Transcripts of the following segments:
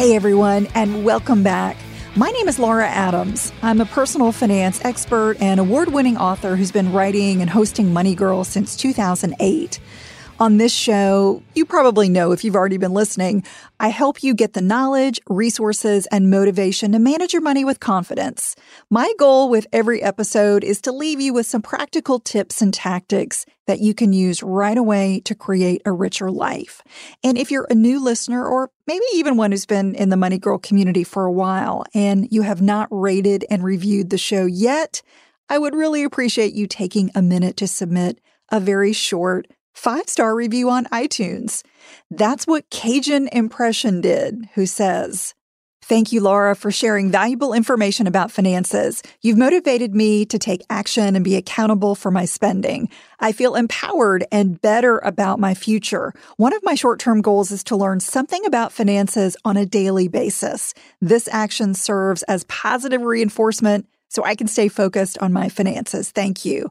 Hey everyone, and welcome back. My name is Laura Adams. I'm a personal finance expert and award winning author who's been writing and hosting Money Girl since 2008. On this show, you probably know if you've already been listening, I help you get the knowledge, resources, and motivation to manage your money with confidence. My goal with every episode is to leave you with some practical tips and tactics that you can use right away to create a richer life. And if you're a new listener or maybe even one who's been in the Money Girl community for a while and you have not rated and reviewed the show yet, I would really appreciate you taking a minute to submit a very short five star review on iTunes. That's what Cajun Impression did, who says, Thank you, Laura, for sharing valuable information about finances. You've motivated me to take action and be accountable for my spending. I feel empowered and better about my future. One of my short term goals is to learn something about finances on a daily basis. This action serves as positive reinforcement so I can stay focused on my finances. Thank you.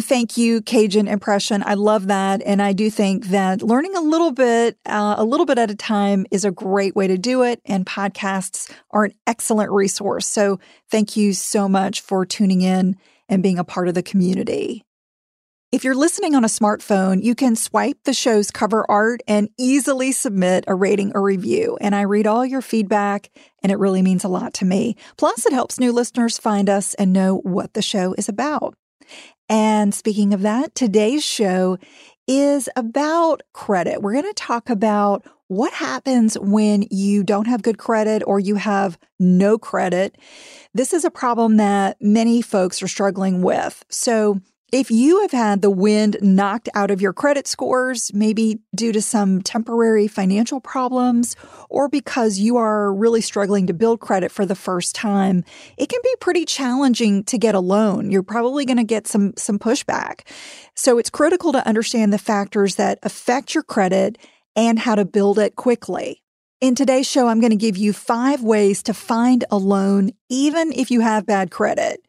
Thank you, Cajun impression. I love that, and I do think that learning a little bit, uh, a little bit at a time, is a great way to do it. And podcasts are an excellent resource. So, thank you so much for tuning in and being a part of the community. If you're listening on a smartphone, you can swipe the show's cover art and easily submit a rating or review. And I read all your feedback, and it really means a lot to me. Plus, it helps new listeners find us and know what the show is about. And speaking of that, today's show is about credit. We're going to talk about what happens when you don't have good credit or you have no credit. This is a problem that many folks are struggling with. So, if you have had the wind knocked out of your credit scores, maybe due to some temporary financial problems, or because you are really struggling to build credit for the first time, it can be pretty challenging to get a loan. You're probably going to get some, some pushback. So it's critical to understand the factors that affect your credit and how to build it quickly. In today's show, I'm going to give you five ways to find a loan, even if you have bad credit.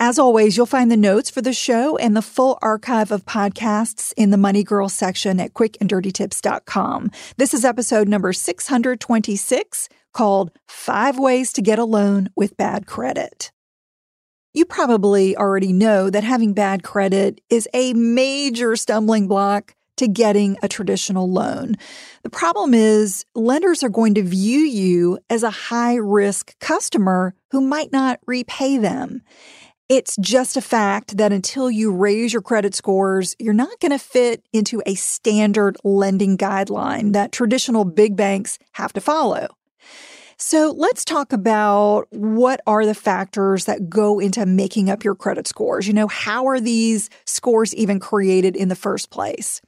As always, you'll find the notes for the show and the full archive of podcasts in the Money Girl section at quickanddirtytips.com. This is episode number 626 called Five Ways to Get a Loan with Bad Credit. You probably already know that having bad credit is a major stumbling block to getting a traditional loan. The problem is lenders are going to view you as a high risk customer who might not repay them. It's just a fact that until you raise your credit scores, you're not going to fit into a standard lending guideline that traditional big banks have to follow. So let's talk about what are the factors that go into making up your credit scores. You know, how are these scores even created in the first place?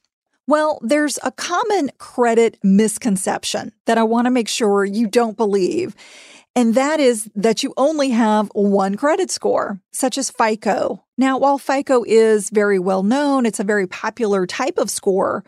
Well, there's a common credit misconception that I want to make sure you don't believe. And that is that you only have one credit score, such as FICO. Now, while FICO is very well known, it's a very popular type of score.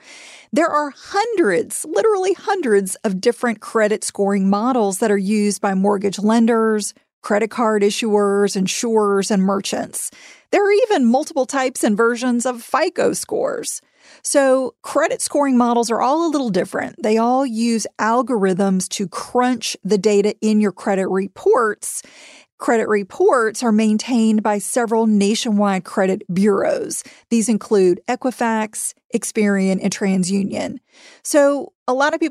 There are hundreds, literally hundreds of different credit scoring models that are used by mortgage lenders, credit card issuers, insurers, and merchants. There are even multiple types and versions of FICO scores. So, credit scoring models are all a little different. They all use algorithms to crunch the data in your credit reports. Credit reports are maintained by several nationwide credit bureaus. These include Equifax, Experian, and TransUnion. So, a lot of people.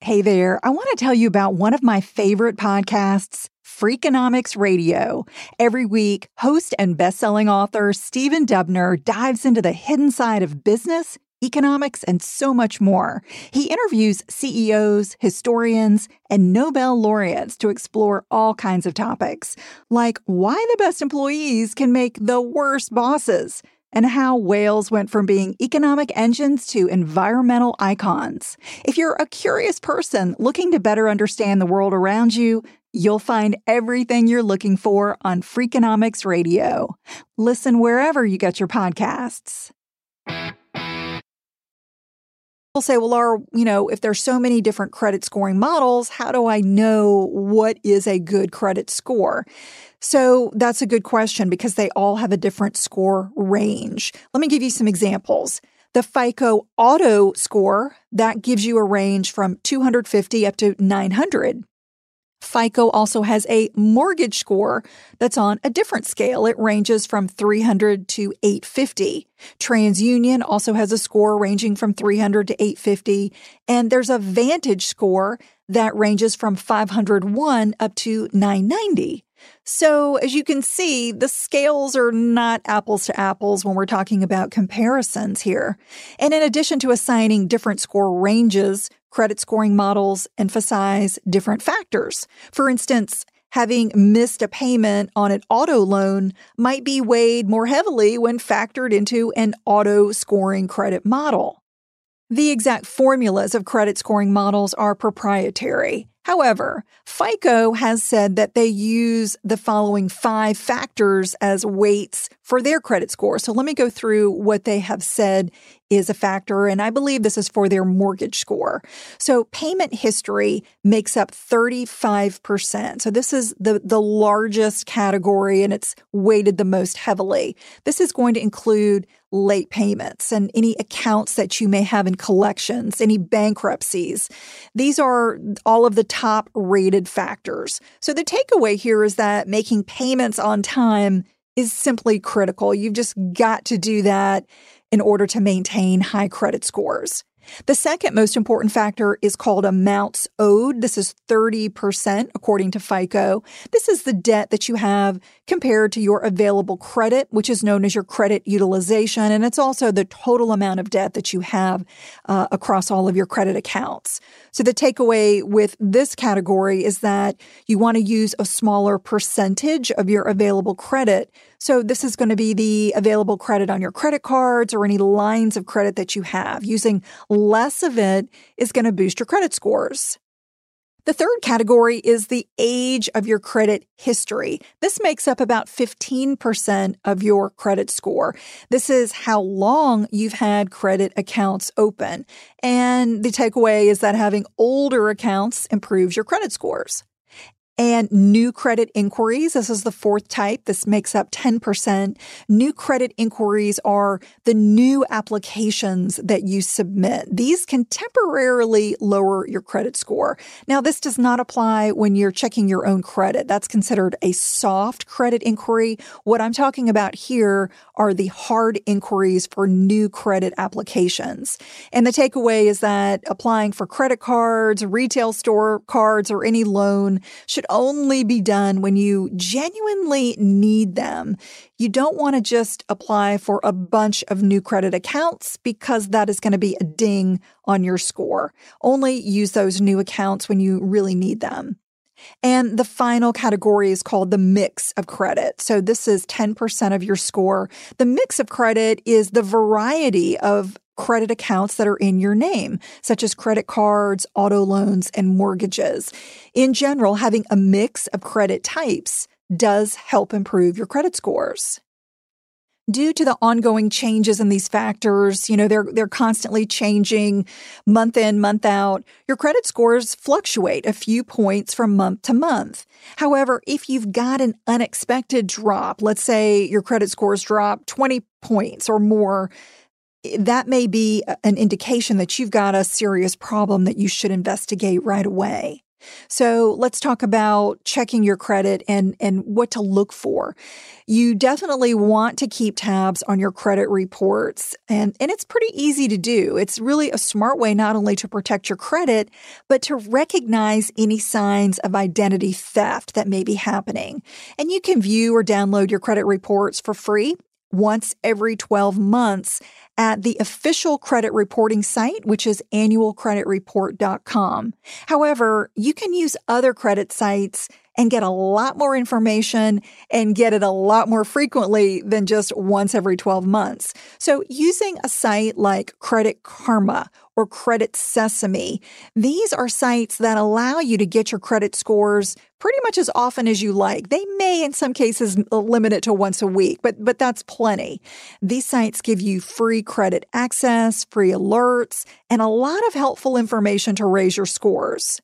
Hey there, I want to tell you about one of my favorite podcasts, Freakonomics Radio. Every week, host and best-selling author Stephen Dubner dives into the hidden side of business, economics, and so much more. He interviews CEOs, historians, and Nobel laureates to explore all kinds of topics, like why the best employees can make the worst bosses – and how whales went from being economic engines to environmental icons. If you're a curious person looking to better understand the world around you, you'll find everything you're looking for on Freakonomics Radio. Listen wherever you get your podcasts. People say, well, Laura, you know, if there's so many different credit scoring models, how do I know what is a good credit score? So that's a good question because they all have a different score range. Let me give you some examples. The FICO auto score, that gives you a range from 250 up to 900. FICO also has a mortgage score that's on a different scale. It ranges from 300 to 850. TransUnion also has a score ranging from 300 to 850. And there's a VantageScore that ranges from 501 up to 990. So, as you can see, the scales are not apples to apples when we're talking about comparisons here. And in addition to assigning different score ranges, credit scoring models emphasize different factors. For instance, having missed a payment on an auto loan might be weighed more heavily when factored into an auto scoring credit model. The exact formulas of credit scoring models are proprietary. However, FICO has said that they use the following five factors as weights for their credit score. So let me go through what they have said is a factor, and I believe this is for their mortgage score. So payment history makes up 35%. So this is the, the largest category and it's weighted the most heavily. This is going to include late payments and any accounts that you may have in collections, any bankruptcies. These are all of the top rated factors. So the takeaway here is that making payments on time is simply critical. You've just got to do that in order to maintain high credit scores. The second most important factor is called amounts owed. This is 30% according to FICO. This is the debt that you have compared to your available credit, which is known as your credit utilization. And it's also the total amount of debt that you have uh, across all of your credit accounts. So the takeaway with this category is that you want to use a smaller percentage of your available credit. So this is going to be the available credit on your credit cards or any lines of credit that you have. Using less of it is going to boost your credit scores. The third category is the age of your credit history. This makes up about 15% of your credit score. This is how long you've had credit accounts open. And the takeaway is that having older accounts improves your credit scores and new credit inquiries. This is the fourth type. This makes up 10%. New credit inquiries are the new applications that you submit. These can temporarily lower your credit score. Now, this does not apply when you're checking your own credit. That's considered a soft credit inquiry. What I'm talking about here are the hard inquiries for new credit applications. And the takeaway is that applying for credit cards, retail store cards, or any loan should only be done when you genuinely need them. You don't want to just apply for a bunch of new credit accounts because that is going to be a ding on your score. Only use those new accounts when you really need them. And the final category is called the mix of credit. So this is 10% of your score. The mix of credit is the variety of credit accounts that are in your name, such as credit cards, auto loans, and mortgages. In general, having a mix of credit types does help improve your credit scores due to the ongoing changes in these factors, you know, they're they're constantly changing month in, month out. Your credit scores fluctuate a few points from month to month. However, if you've got an unexpected drop, let's say your credit scores drop 20 points or more, that may be an indication that you've got a serious problem that you should investigate right away. So let's talk about checking your credit and, and what to look for. You definitely want to keep tabs on your credit reports and, and it's pretty easy to do. It's really a smart way not only to protect your credit, but to recognize any signs of identity theft that may be happening. And you can view or download your credit reports for free once every 12 months at the official credit reporting site, which is annualcreditreport.com. However, you can use other credit sites and get a lot more information and get it a lot more frequently than just once every 12 months. So using a site like Credit Karma or Credit Sesame, these are sites that allow you to get your credit scores pretty much as often as you like. They may in some cases limit it to once a week, but but that's plenty. These sites give you free credit access, free alerts, and a lot of helpful information to raise your scores.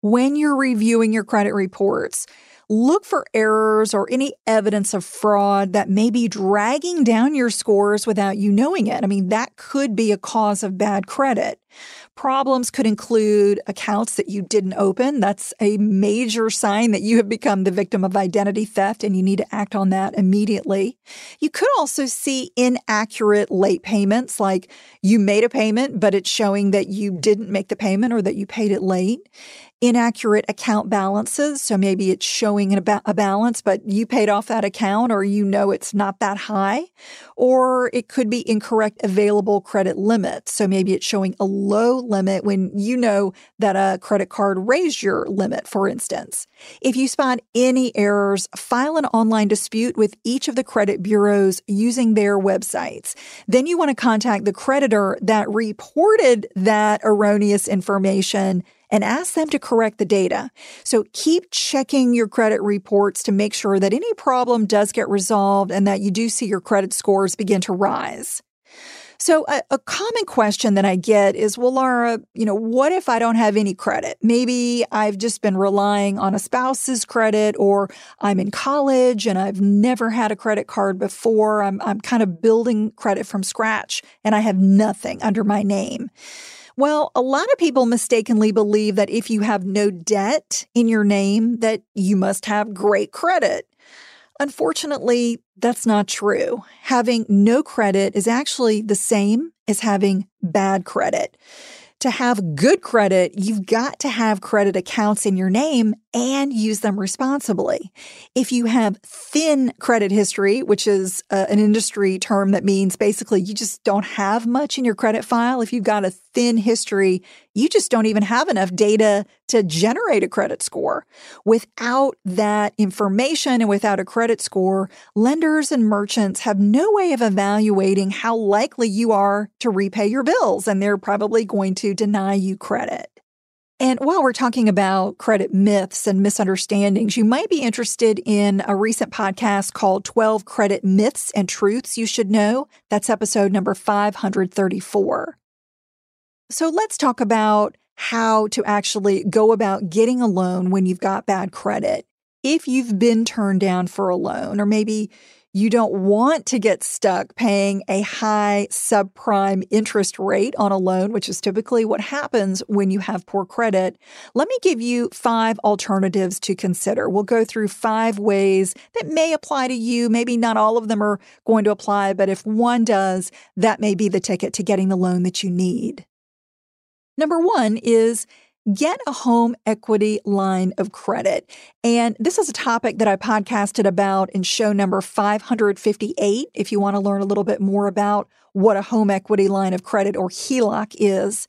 When you're reviewing your credit reports, look for errors or any evidence of fraud that may be dragging down your scores without you knowing it. I mean, that could be a cause of bad credit. Problems could include accounts that you didn't open. That's a major sign that you have become the victim of identity theft and you need to act on that immediately. You could also see inaccurate late payments, like you made a payment, but it's showing that you didn't make the payment or that you paid it late inaccurate account balances. So maybe it's showing a, a, balance, but you paid off that account or you know it's not that high. Or it could be incorrect available credit limits. So maybe it's showing a low limit when you know that a credit card raised your limit, for instance. If you spot any errors, file an online dispute with each of the credit bureaus using their websites. Then you want to contact the creditor that reported that erroneous information and ask them to correct the data. So keep checking your credit reports to make sure that any problem does get resolved and that you do see your credit scores begin to rise. So a, a, common question that I get is, well, Laura, you know, what if I don't have any credit? Maybe I've just been relying on a spouse's credit or I'm in college and I've never had a credit card before. I'm, I'm kind of building credit from scratch and I have nothing under my name. Well, a lot of people mistakenly believe that if you have no debt in your name, that you must have great credit. Unfortunately, that's not true. Having no credit is actually the same as having bad credit to have good credit, you've got to have credit accounts in your name and use them responsibly. If you have thin credit history, which is uh, an industry term that means basically you just don't have much in your credit file, if you've got a thin history, you just don't even have enough data to generate a credit score. Without that information and without a credit score, lenders and merchants have no way of evaluating how likely you are to repay your bills, and they're probably going to deny you credit. And while we're talking about credit myths and misunderstandings, you might be interested in a recent podcast called 12 Credit Myths and Truths You Should Know. That's episode number 534. So let's talk about how to actually go about getting a loan when you've got bad credit. If you've been turned down for a loan, or maybe you don't want to get stuck paying a high subprime interest rate on a loan, which is typically what happens when you have poor credit. Let me give you five alternatives to consider. We'll go through five ways that may apply to you. Maybe not all of them are going to apply, but if one does, that may be the ticket to getting the loan that you need. Number one is get a home equity line of credit. And this is a topic that I podcasted about in show number 558. If you want to learn a little bit more about what a home equity line of credit or HELOC is.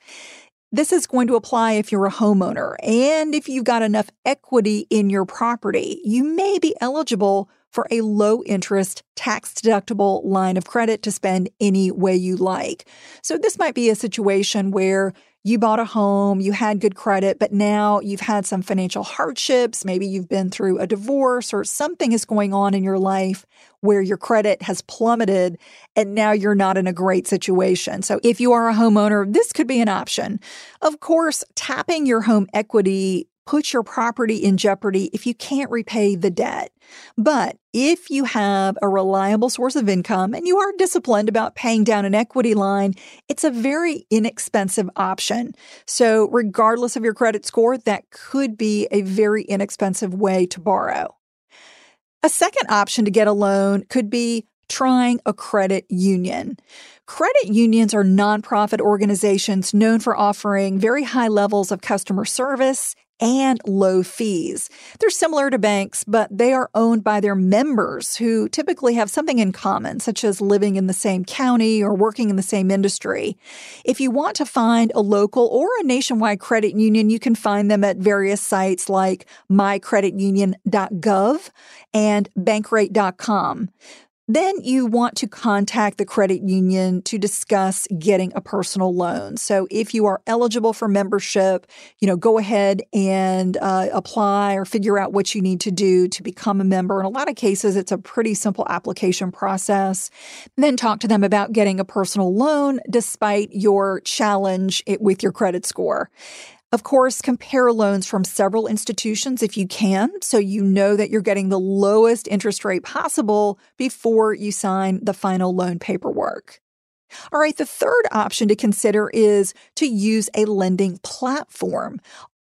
This is going to apply if you're a homeowner and if you've got enough equity in your property. You may be eligible for a low interest, tax deductible line of credit to spend any way you like. So, this might be a situation where you bought a home, you had good credit, but now you've had some financial hardships. Maybe you've been through a divorce or something is going on in your life where your credit has plummeted and now you're not in a great situation. So if you are a homeowner, this could be an option. Of course, tapping your home equity puts your property in jeopardy if you can't repay the debt. But if you have a reliable source of income and you are disciplined about paying down an equity line, it's a very inexpensive option. So, regardless of your credit score, that could be a very inexpensive way to borrow. A second option to get a loan could be trying a credit union. Credit unions are nonprofit organizations known for offering very high levels of customer service and low fees. They're similar to banks, but they are owned by their members who typically have something in common, such as living in the same county or working in the same industry. If you want to find a local or a nationwide credit union, you can find them at various sites like mycreditunion.gov and bankrate.com. Then you want to contact the credit union to discuss getting a personal loan. So if you are eligible for membership, you know, go ahead and uh, apply or figure out what you need to do to become a member. In a lot of cases, it's a pretty simple application process. Then talk to them about getting a personal loan despite your challenge with your credit score. Of course, compare loans from several institutions if you can, so you know that you're getting the lowest interest rate possible before you sign the final loan paperwork. All right, the third option to consider is to use a lending platform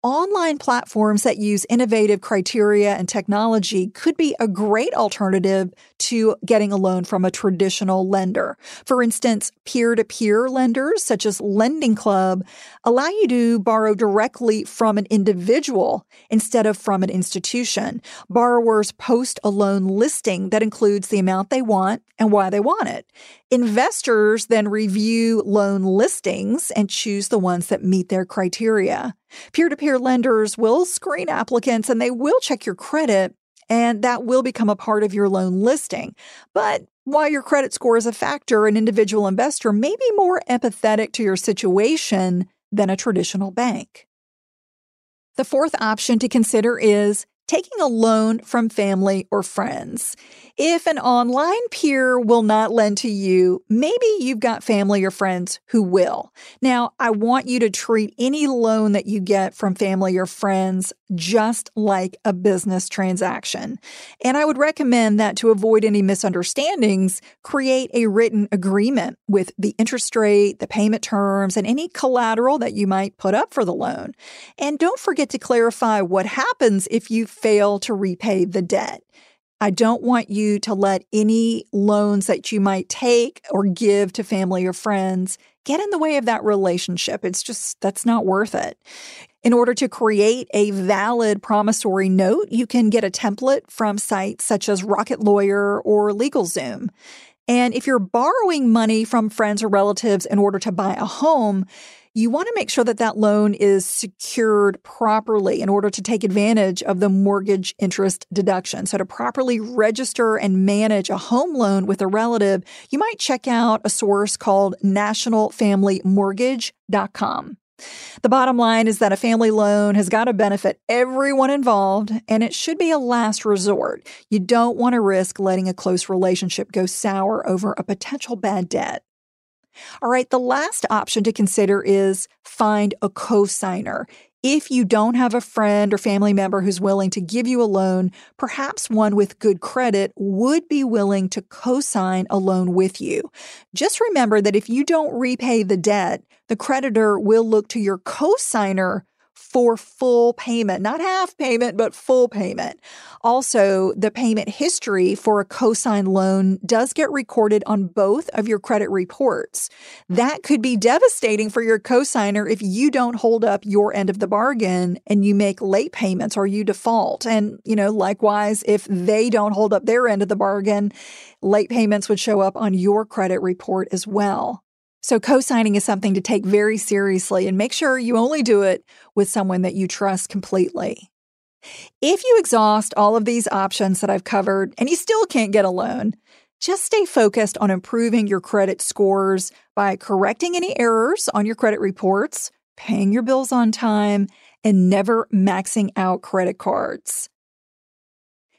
online platforms that use innovative criteria and technology could be a great alternative to getting a loan from a traditional lender. For instance, peer to peer lenders such as Lending Club allow you to borrow directly from an individual instead of from an institution. Borrowers post a loan listing that includes the amount they want and why they want it. Investors then review loan listings and choose the ones that meet their criteria. Peer to peer lenders will screen applicants and they will check your credit, and that will become a part of your loan listing. But while your credit score is a factor, an individual investor may be more empathetic to your situation than a traditional bank. The fourth option to consider is taking a loan from family or friends. If an online peer will not lend to you, maybe you've got family or friends who will. Now, I want you to treat any loan that you get from family or friends just like a business transaction. And I would recommend that to avoid any misunderstandings, create a written agreement with the interest rate, the payment terms, and any collateral that you might put up for the loan. And don't forget to clarify what happens if you fail to repay the debt. I don't want you to let any loans that you might take or give to family or friends get in the way of that relationship. It's just, that's not worth it. In order to create a valid promissory note, you can get a template from sites such as Rocket Lawyer or LegalZoom. And if you're borrowing money from friends or relatives in order to buy a home, you want to make sure that that loan is secured properly in order to take advantage of the mortgage interest deduction. So to properly register and manage a home loan with a relative, you might check out a source called nationalfamilymortgage.com. The bottom line is that a family loan has got to benefit everyone involved, and it should be a last resort. You don't want to risk letting a close relationship go sour over a potential bad debt. All right, the last option to consider is find a cosigner. If you don't have a friend or family member who's willing to give you a loan, perhaps one with good credit would be willing to co-sign a loan with you. Just remember that if you don't repay the debt, the creditor will look to your co-signer for full payment, not half payment, but full payment. Also, the payment history for a cosign loan does get recorded on both of your credit reports. That could be devastating for your cosigner if you don't hold up your end of the bargain and you make late payments or you default. And, you know, likewise, if they don't hold up their end of the bargain, late payments would show up on your credit report as well. So, co signing is something to take very seriously and make sure you only do it with someone that you trust completely. If you exhaust all of these options that I've covered and you still can't get a loan, just stay focused on improving your credit scores by correcting any errors on your credit reports, paying your bills on time, and never maxing out credit cards.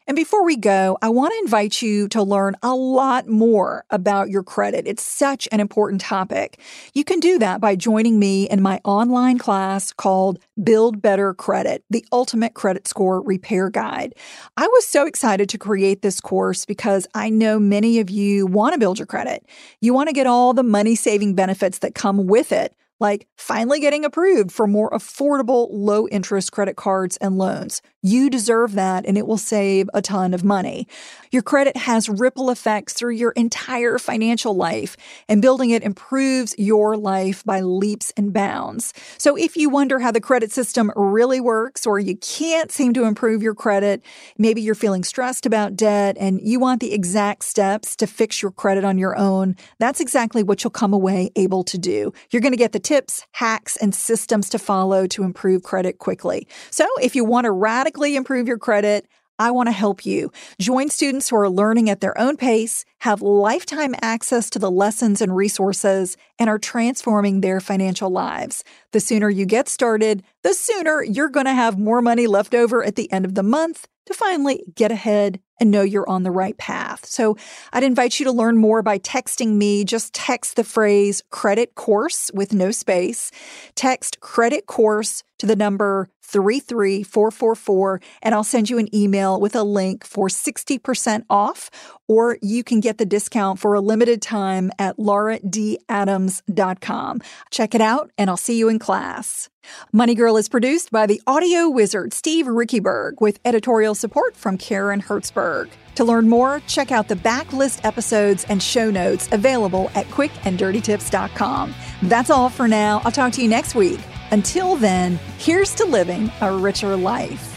And before we go, I want to invite you to learn a lot more about your credit. It's such an important topic. You can do that by joining me in my online class called Build Better Credit, the ultimate credit score repair guide. I was so excited to create this course because I know many of you want to build your credit. You want to get all the money saving benefits that come with it like finally getting approved for more affordable, low interest credit cards and loans. You deserve that and it will save a ton of money. Your credit has ripple effects through your entire financial life, and building it improves your life by leaps and bounds. So if you wonder how the credit system really works or you can't seem to improve your credit, maybe you're feeling stressed about debt and you want the exact steps to fix your credit on your own, that's exactly what you'll come away able to do. You're going to get the tips, hacks, and systems to follow to improve credit quickly. So if you want to radically improve your credit, I want to help you. Join students who are learning at their own pace, have lifetime access to the lessons and resources, and are transforming their financial lives. The sooner you get started, the sooner you're going to have more money left over at the end of the month to finally get ahead and know you're on the right path. So I'd invite you to learn more by texting me. Just text the phrase credit course with no space. Text credit course to the number 33444 and I'll send you an email with a link for 60% off or you can get the discount for a limited time at lauradadams.com. Check it out and I'll see you in class. Money Girl is produced by the audio wizard Steve Riekeberg with editorial support from Karen Hertzberg. To learn more, check out the backlist episodes and show notes available at quickanddirtytips.com. That's all for now. I'll talk to you next week. Until then, here's to living a richer life.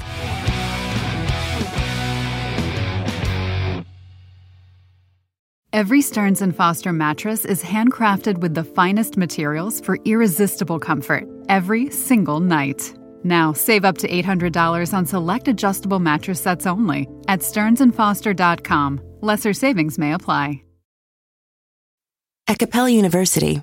Every Stearns and Foster mattress is handcrafted with the finest materials for irresistible comfort every single night. Now, save up to $800 on select adjustable mattress sets only at stearnsandfoster.com. Lesser savings may apply. At Capella University,